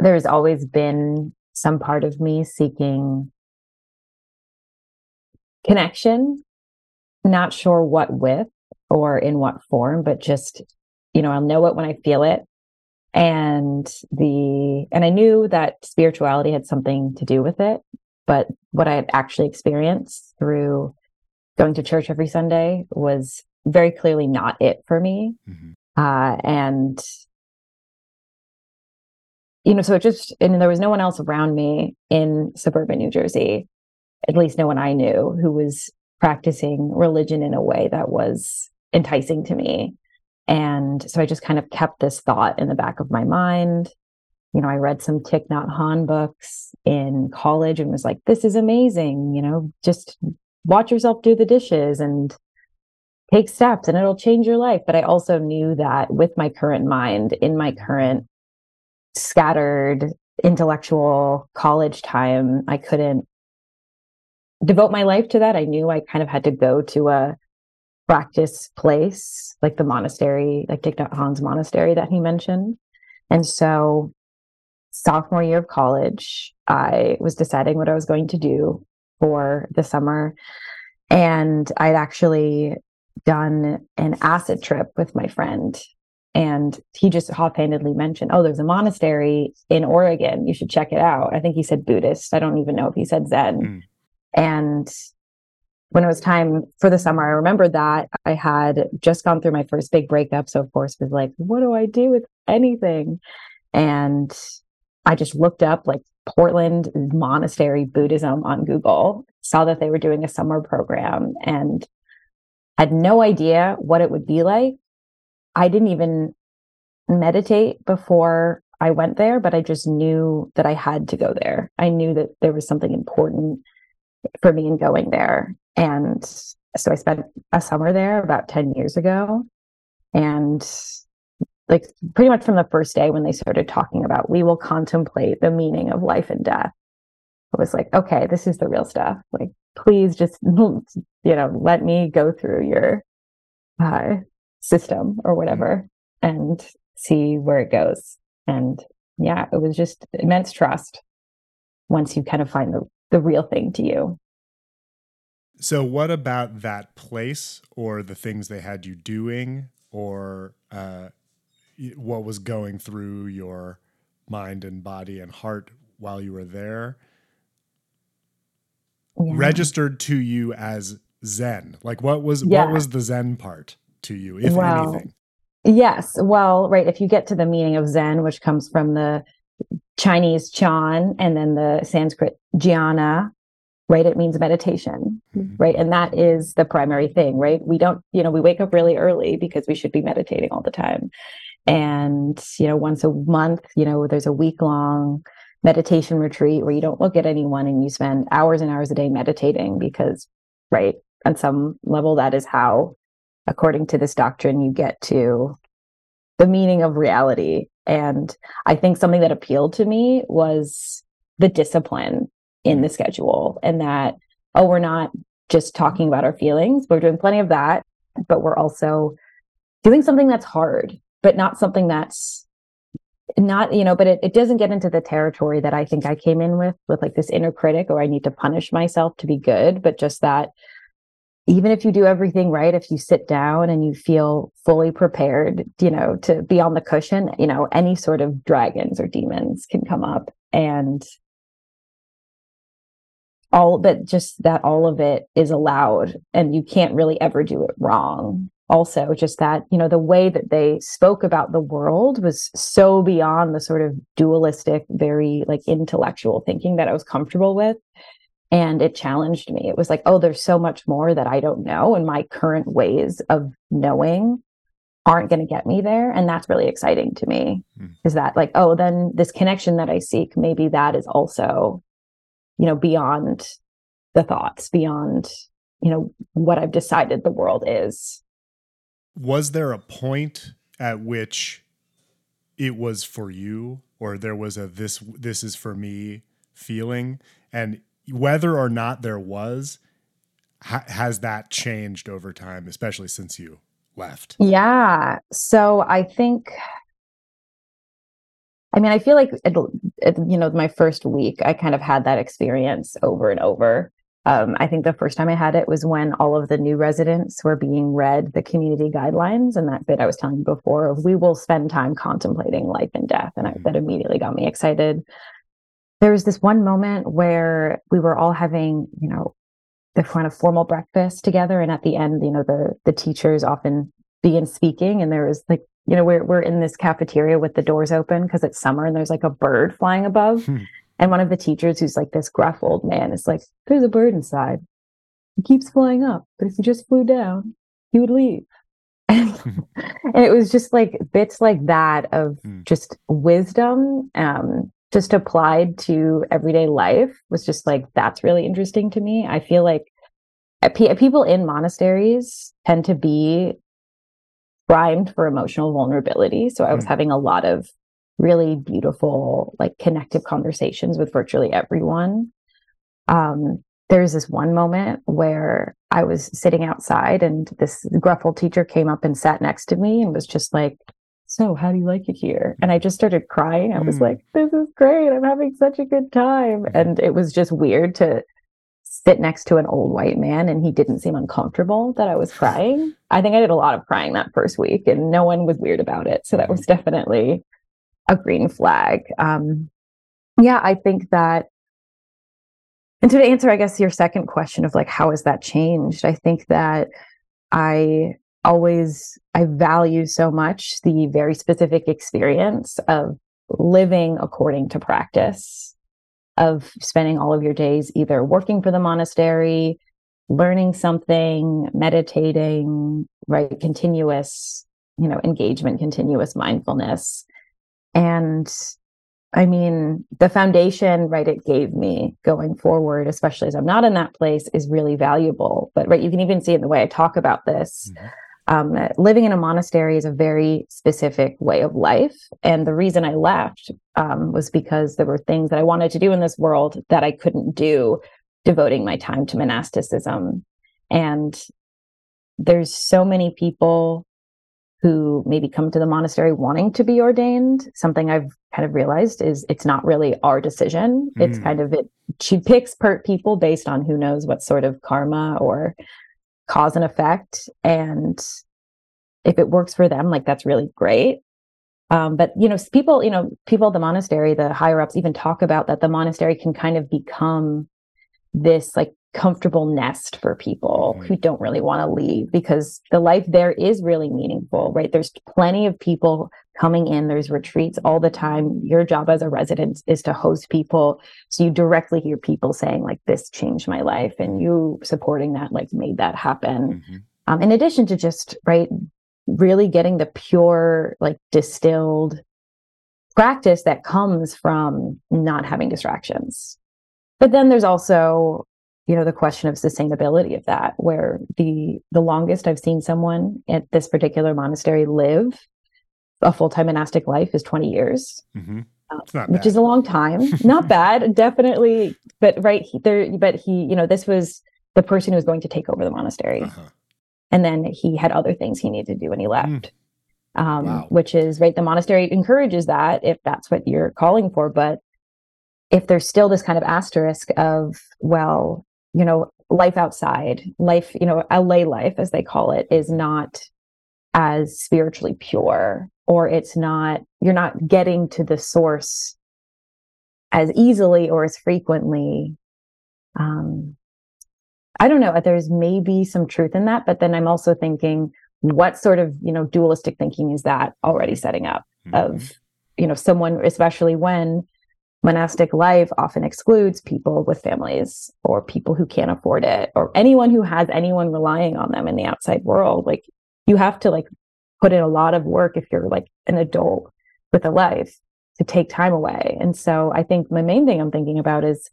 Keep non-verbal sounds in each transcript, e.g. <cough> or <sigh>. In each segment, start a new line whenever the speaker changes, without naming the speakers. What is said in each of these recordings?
there's always been some part of me seeking connection, not sure what with or in what form, but just, you know, I'll know it when I feel it. And the, and I knew that spirituality had something to do with it, but what I had actually experienced through going to church every Sunday was very clearly not it for me. Mm-hmm. Uh, and you know, so it just, and there was no one else around me in suburban New Jersey, at least no one I knew who was practicing religion in a way that was enticing to me. And so I just kind of kept this thought in the back of my mind. You know, I read some Thich Nhat Hanh books in college and was like, this is amazing. You know, just watch yourself do the dishes and take steps and it'll change your life. But I also knew that with my current mind, in my current scattered intellectual college time, I couldn't devote my life to that. I knew I kind of had to go to a practice place, like the monastery, like Thich Nhat monastery that he mentioned. And so, sophomore year of college, I was deciding what I was going to do for the summer. And I'd actually done an acid trip with my friend and he just offhandedly mentioned, "Oh, there's a monastery in Oregon. You should check it out." I think he said Buddhist. I don't even know if he said Zen. Mm. And when it was time for the summer, I remembered that I had just gone through my first big breakup. So of course was like, what do I do with anything? And I just looked up like Portland monastery Buddhism on Google, saw that they were doing a summer program and had no idea what it would be like I didn't even meditate before I went there, but I just knew that I had to go there. I knew that there was something important for me in going there. And so I spent a summer there about 10 years ago. And like pretty much from the first day when they started talking about we will contemplate the meaning of life and death, I was like, okay, this is the real stuff. Like, please just, <laughs> you know, let me go through your uh, system or whatever and see where it goes. And yeah, it was just immense trust once you kind of find the, the real thing to you.
So, what about that place or the things they had you doing or uh, what was going through your mind and body and heart while you were there yeah. registered to you as Zen? Like, what was yeah. what was the Zen part? To you, if well, anything?
Yes. Well, right. If you get to the meaning of Zen, which comes from the Chinese Chan and then the Sanskrit Jhana, right? It means meditation, mm-hmm. right? And that is the primary thing, right? We don't, you know, we wake up really early because we should be meditating all the time. And, you know, once a month, you know, there's a week long meditation retreat where you don't look at anyone and you spend hours and hours a day meditating because, right? On some level, that is how according to this doctrine, you get to the meaning of reality. And I think something that appealed to me was the discipline in mm. the schedule and that, oh, we're not just talking about our feelings, we're doing plenty of that, but we're also doing something that's hard, but not something that's not you know but it, it doesn't get into the territory that i think i came in with with like this inner critic or i need to punish myself to be good but just that even if you do everything right, if you sit down and you feel fully prepared, you know, to be on the cushion, you know, any sort of dragons or demons can come up and all but just that all of it is allowed and you can't really ever do it wrong. Also just that you know the way that they spoke about the world was so beyond the sort of dualistic very like intellectual thinking that i was comfortable with and it challenged me. It was like, oh, there's so much more that I don't know, and my current ways of knowing aren't going to get me there. And that's really exciting to me. Mm. Is that like, oh, then this connection that I seek, maybe that is also, you know, beyond the thoughts, beyond, you know, what I've decided the world is.
Was there a point at which it was for you, or there was a this this is for me feeling? And whether or not there was, ha- has that changed over time, especially since you left?
Yeah. So I think, I mean, I feel like it, you know, my first week, I kind of had that experience over and over. Um, I think the first time I had it was when all of the new residents were being read the community guidelines and that bit I was telling you before of we will spend time contemplating life and death. And I, that immediately got me excited. There was this one moment where we were all having, you know, the kind of formal breakfast together. And at the end, you know, the the teachers often begin speaking and there was like you know we're we're in this cafeteria with the doors open because it's summer and there's like a bird flying above hmm. and one of the teachers who's like this gruff old man is like there's a bird inside he keeps flying up but if he just flew down he would leave and, <laughs> and it was just like bits like that of hmm. just wisdom um just applied to everyday life was just like that's really interesting to me i feel like uh, people in monasteries tend to be primed for emotional vulnerability. So I was mm. having a lot of really beautiful, like connective conversations with virtually everyone. Um, there's this one moment where I was sitting outside and this gruff old teacher came up and sat next to me and was just like, So, how do you like it here? And I just started crying. I was mm. like, This is great. I'm having such a good time. And it was just weird to sit next to an old white man and he didn't seem uncomfortable that I was <sighs> crying. I think I did a lot of crying that first week and no one was weird about it. So that was mm-hmm. definitely a green flag. Um, yeah, I think that, and to answer, I guess, your second question of like, how has that changed? I think that I always, I value so much the very specific experience of living according to practice of spending all of your days either working for the monastery, learning something, meditating, right? Continuous, you know, engagement, continuous mindfulness. And I mean, the foundation, right, it gave me going forward, especially as I'm not in that place, is really valuable. But, right, you can even see in the way I talk about this. Mm-hmm um, living in a monastery is a very specific way of life. And the reason I left um, was because there were things that I wanted to do in this world that I couldn't do devoting my time to monasticism. And there's so many people who maybe come to the monastery wanting to be ordained. Something I've kind of realized is it's not really our decision. Mm. It's kind of it. She picks per people based on who knows what sort of karma or cause and effect. And if it works for them, like that's really great. Um, but you know, people, you know, people at the monastery, the higher ups even talk about that the monastery can kind of become this like comfortable nest for people who don't really want to leave because the life there is really meaningful, right? There's plenty of people coming in, there's retreats all the time. Your job as a resident is to host people. So you directly hear people saying, like, this changed my life, and you supporting that, like, made that happen. Mm-hmm. Um, in addition to just, right, really getting the pure, like, distilled practice that comes from not having distractions. But then there's also you know the question of sustainability of that where the the longest i've seen someone at this particular monastery live a full-time monastic life is 20 years mm-hmm. uh, which is a long time <laughs> not bad definitely but right he, there but he you know this was the person who was going to take over the monastery uh-huh. and then he had other things he needed to do when he left mm. um, wow. which is right the monastery encourages that if that's what you're calling for but if there's still this kind of asterisk of well you know, life outside, life, you know, lay life, as they call it, is not as spiritually pure, or it's not, you're not getting to the source as easily or as frequently. Um, I don't know. There's maybe some truth in that, but then I'm also thinking, what sort of, you know, dualistic thinking is that already setting up mm-hmm. of, you know, someone, especially when monastic life often excludes people with families or people who can't afford it or anyone who has anyone relying on them in the outside world. Like you have to like put in a lot of work if you're like an adult with a life to take time away. And so i think my main thing i'm thinking about is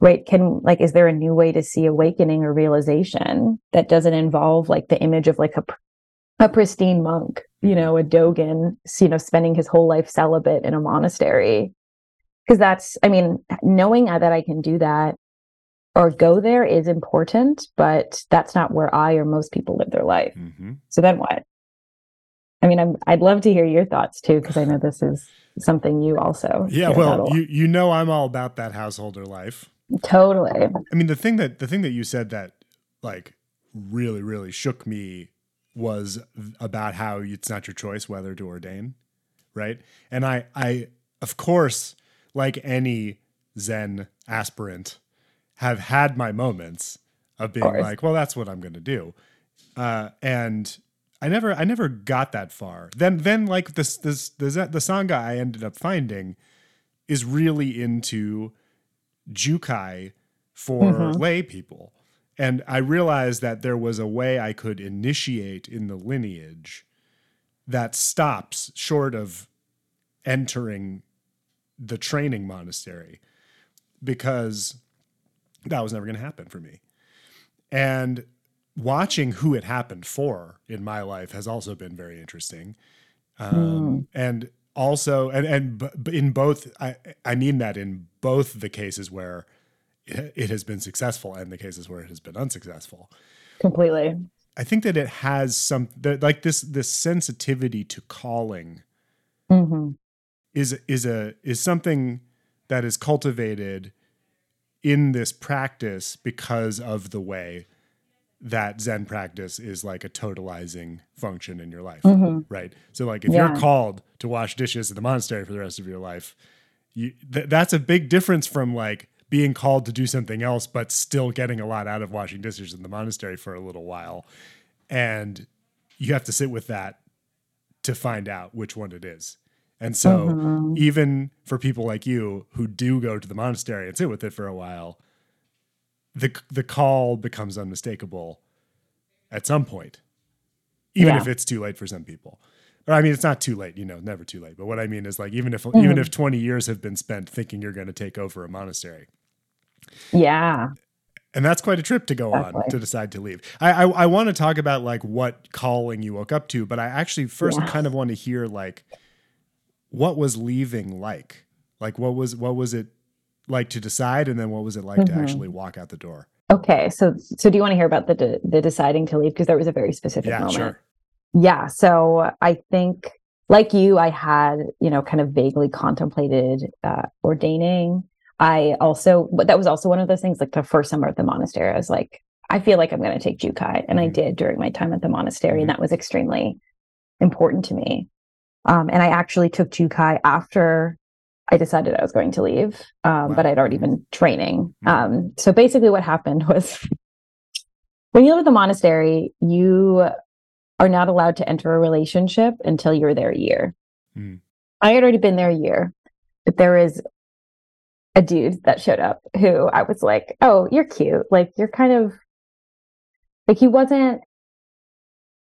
right can like is there a new way to see awakening or realization that doesn't involve like the image of like a a pristine monk you know a Dogen you know spending his whole life celibate in a monastery because that's i mean knowing that i can do that or go there is important but that's not where i or most people live their life mm-hmm. so then what I mean, I'm, I'd love to hear your thoughts too, because I know this is something you also.
Yeah, well, you you know, I'm all about that householder life.
Totally.
I mean, the thing that the thing that you said that like really really shook me was about how it's not your choice whether to ordain, right? And I I of course, like any Zen aspirant, have had my moments of being like, well, that's what I'm going to do, uh, and I never I never got that far. Then then like this this the the sangha I ended up finding is really into jukai for mm-hmm. lay people. And I realized that there was a way I could initiate in the lineage that stops short of entering the training monastery because that was never going to happen for me. And watching who it happened for in my life has also been very interesting. Um, mm. And also, and, and in both, I, I mean that in both the cases where it has been successful and the cases where it has been unsuccessful.
Completely.
I think that it has some like this this sensitivity to calling
mm-hmm.
Is is a is something that is cultivated in this practice because of the way that Zen practice is like a totalizing function in your life, mm-hmm. right? So like if yeah. you're called to wash dishes in the monastery for the rest of your life, you, th- that's a big difference from like being called to do something else, but still getting a lot out of washing dishes in the monastery for a little while. And you have to sit with that to find out which one it is. And so, mm-hmm. even for people like you who do go to the monastery and sit with it for a while, the the call becomes unmistakable at some point, even yeah. if it's too late for some people. Or I mean, it's not too late, you know, never too late. But what I mean is, like, even if mm-hmm. even if twenty years have been spent thinking you're going to take over a monastery,
yeah.
And that's quite a trip to go on to decide to leave. I, I, I want to talk about like what calling you woke up to, but I actually first yeah. kind of want to hear like what was leaving like? Like what was what was it like to decide, and then what was it like mm-hmm. to actually walk out the door?
Okay, so so do you want to hear about the de- the deciding to leave because there was a very specific yeah, moment. Sure. Yeah, so I think like you, I had you know kind of vaguely contemplated uh, ordaining I also, but that was also one of those things like the first summer at the monastery, I was like, I feel like I'm going to take Jukai. And I mm-hmm. did during my time at the monastery. And mm-hmm. that was extremely important to me. Um, and I actually took Jukai after I decided I was going to leave, um, wow. but I'd already been training. Mm-hmm. Um, so basically, what happened <laughs> was when you live at the monastery, you are not allowed to enter a relationship until you're there a year. Mm. I had already been there a year, but there is a dude that showed up who I was like, oh, you're cute. Like, you're kind of like, he wasn't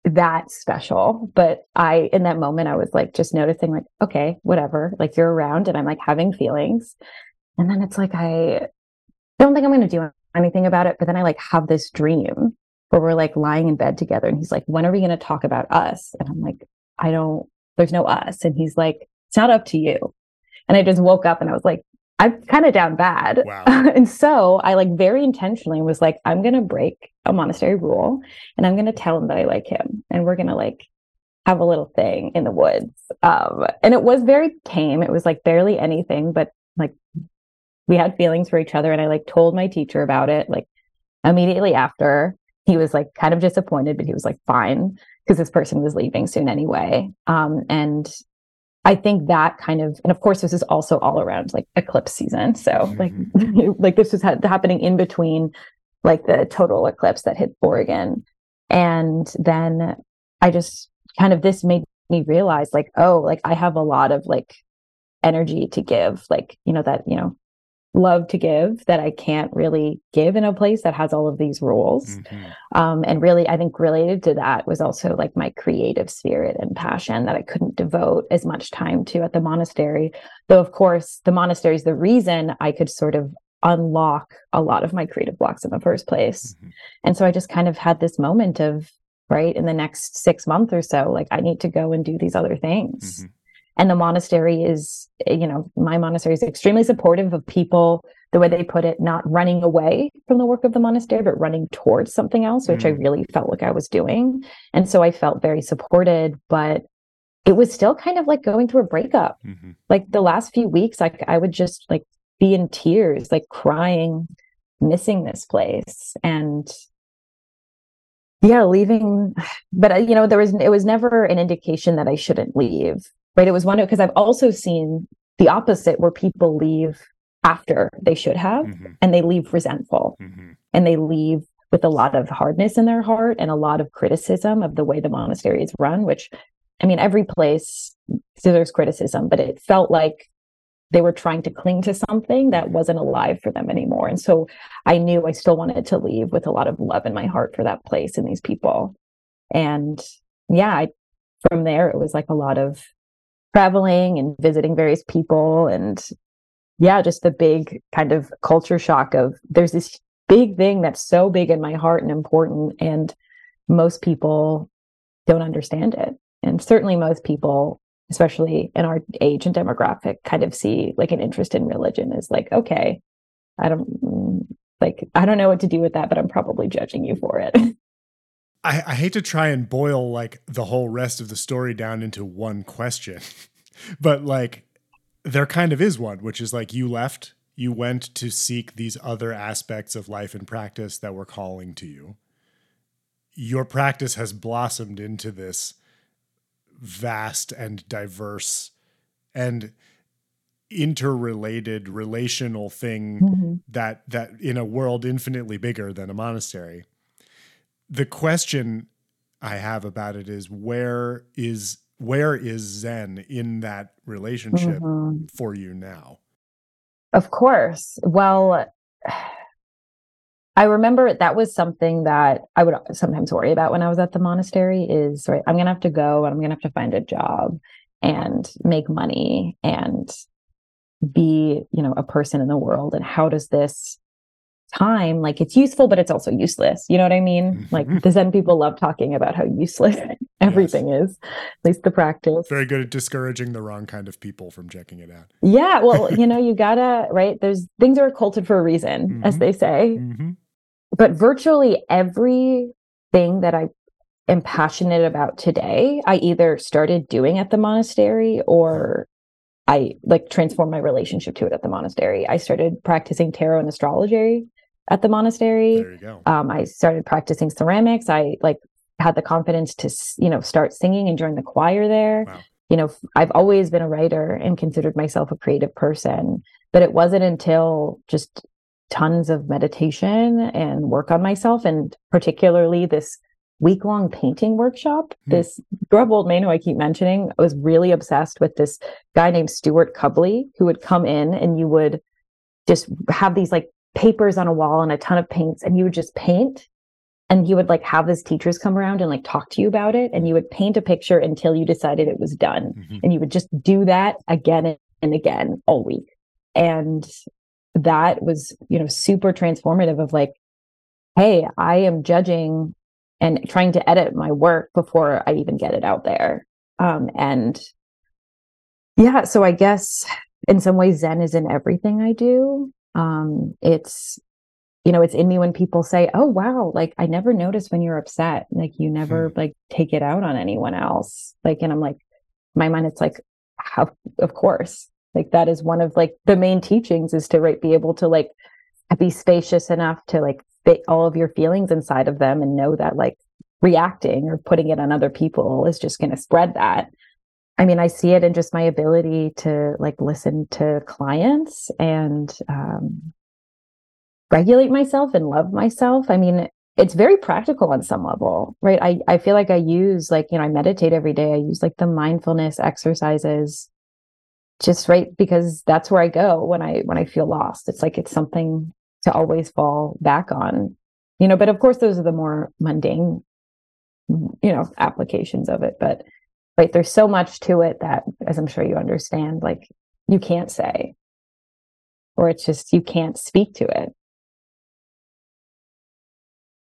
that special. But I, in that moment, I was like, just noticing, like, okay, whatever. Like, you're around and I'm like having feelings. And then it's like, I don't think I'm going to do anything about it. But then I like have this dream where we're like lying in bed together. And he's like, when are we going to talk about us? And I'm like, I don't, there's no us. And he's like, it's not up to you. And I just woke up and I was like, I'm kind of down bad. Wow. <laughs> and so I like very intentionally was like, I'm going to break a monastery rule and I'm going to tell him that I like him and we're going to like have a little thing in the woods. Um, and it was very tame. It was like barely anything, but like we had feelings for each other. And I like told my teacher about it. Like immediately after, he was like kind of disappointed, but he was like fine because this person was leaving soon anyway. Um, and I think that kind of, and of course, this is also all around like eclipse season. So mm-hmm. like, <laughs> like this was ha- happening in between like the total eclipse that hit Oregon. And then I just kind of, this made me realize like, oh, like I have a lot of like energy to give, like, you know, that, you know, love to give that I can't really give in a place that has all of these rules. Mm-hmm. Um, and really, I think related to that was also like my creative spirit and passion that I couldn't devote as much time to at the monastery. Though, of course, the monastery is the reason I could sort of unlock a lot of my creative blocks in the first place. Mm-hmm. And so I just kind of had this moment of, right, in the next six months or so, like I need to go and do these other things. Mm-hmm and the monastery is you know my monastery is extremely supportive of people the way they put it not running away from the work of the monastery but running towards something else which mm. i really felt like i was doing and so i felt very supported but it was still kind of like going through a breakup. Mm-hmm. Like the last few weeks, like I would just like be in tears, like crying, missing this place. And yeah, leaving. <sighs> But, uh, you know, there was, it was never an indication that I shouldn't leave. Right. It was one of because I've also seen the opposite where people leave after they should have mm-hmm. and they leave resentful mm-hmm. and they leave with a lot of hardness in their heart and a lot of criticism of the way the monastery is run, which I mean, every place so there's criticism, but it felt like they were trying to cling to something that wasn't alive for them anymore. And so I knew I still wanted to leave with a lot of love in my heart for that place and these people. And yeah, I, from there, it was like a lot of traveling and visiting various people. And yeah, just the big kind of culture shock of there's this big thing that's so big in my heart and important. And most people don't understand it. And certainly most people especially in our age and demographic, kind of see like an interest in religion is like, okay, I don't mm, like, I don't know what to do with that, but I'm probably judging you for it. <laughs>
I, I hate to try and boil like the whole rest of the story down into one question, <laughs> but like there kind of is one, which is like you left, you went to seek these other aspects of life and practice that were calling to you. Your practice has blossomed into this vast and diverse and interrelated relational thing mm-hmm. that that in a world infinitely bigger than a monastery the question i have about it is where is where is zen in that relationship mm-hmm. for you now
of course well I remember that was something that I would sometimes worry about when I was at the monastery is right, I'm gonna have to go and I'm gonna have to find a job and make money and be, you know, a person in the world. And how does this time like it's useful, but it's also useless. You know what I mean? Mm-hmm. Like the Zen people love talking about how useless <laughs> everything yes. is, at least the practice.
Very good at discouraging the wrong kind of people from checking it out.
Yeah. Well, you know, you gotta, right? There's things are occulted for a reason, mm-hmm. as they say. Mm-hmm but virtually everything that I am passionate about today, I either started doing at the monastery or I like transformed my relationship to it at the monastery. I started practicing tarot and astrology at the monastery.
There you go.
Um, I started practicing ceramics. I like had the confidence to, you know, start singing and join the choir there. Wow. You know, I've always been a writer and considered myself a creative person, but it wasn't until just tons of meditation and work on myself, and particularly this week long painting workshop. Mm. This Grub Old Man, who I keep mentioning, I was really obsessed with this guy named Stewart Cubley, who would come in and you would just have these like papers on a wall and a ton of paints, and you would just paint. And you would like have his teachers come around and like talk to you about it. And you would paint a picture until you decided it was done. Mm-hmm. And you would just do that again and again all week. And that was, you know, super transformative of like, hey, I am judging and trying to edit my work before I even get it out there. Um, and yeah, so I guess in some ways, Zen is in everything I do. Um, it's, you know, it's in me when people say, oh, wow, like I never noticed when you're upset. Like you never hmm. like take it out on anyone else. Like, and I'm like, my mind, it's like, how, of course, like that is one of like the main teachings is to right be able to like be spacious enough to like fit all of your feelings inside of them and know that like reacting or putting it on other people is just going to spread that i mean i see it in just my ability to like listen to clients and um, regulate myself and love myself i mean it's very practical on some level right i i feel like i use like you know i meditate every day i use like the mindfulness exercises just right because that's where I go when I when I feel lost. It's like it's something to always fall back on. You know, but of course those are the more mundane you know applications of it, but right there's so much to it that as I'm sure you understand like you can't say or it's just you can't speak to it.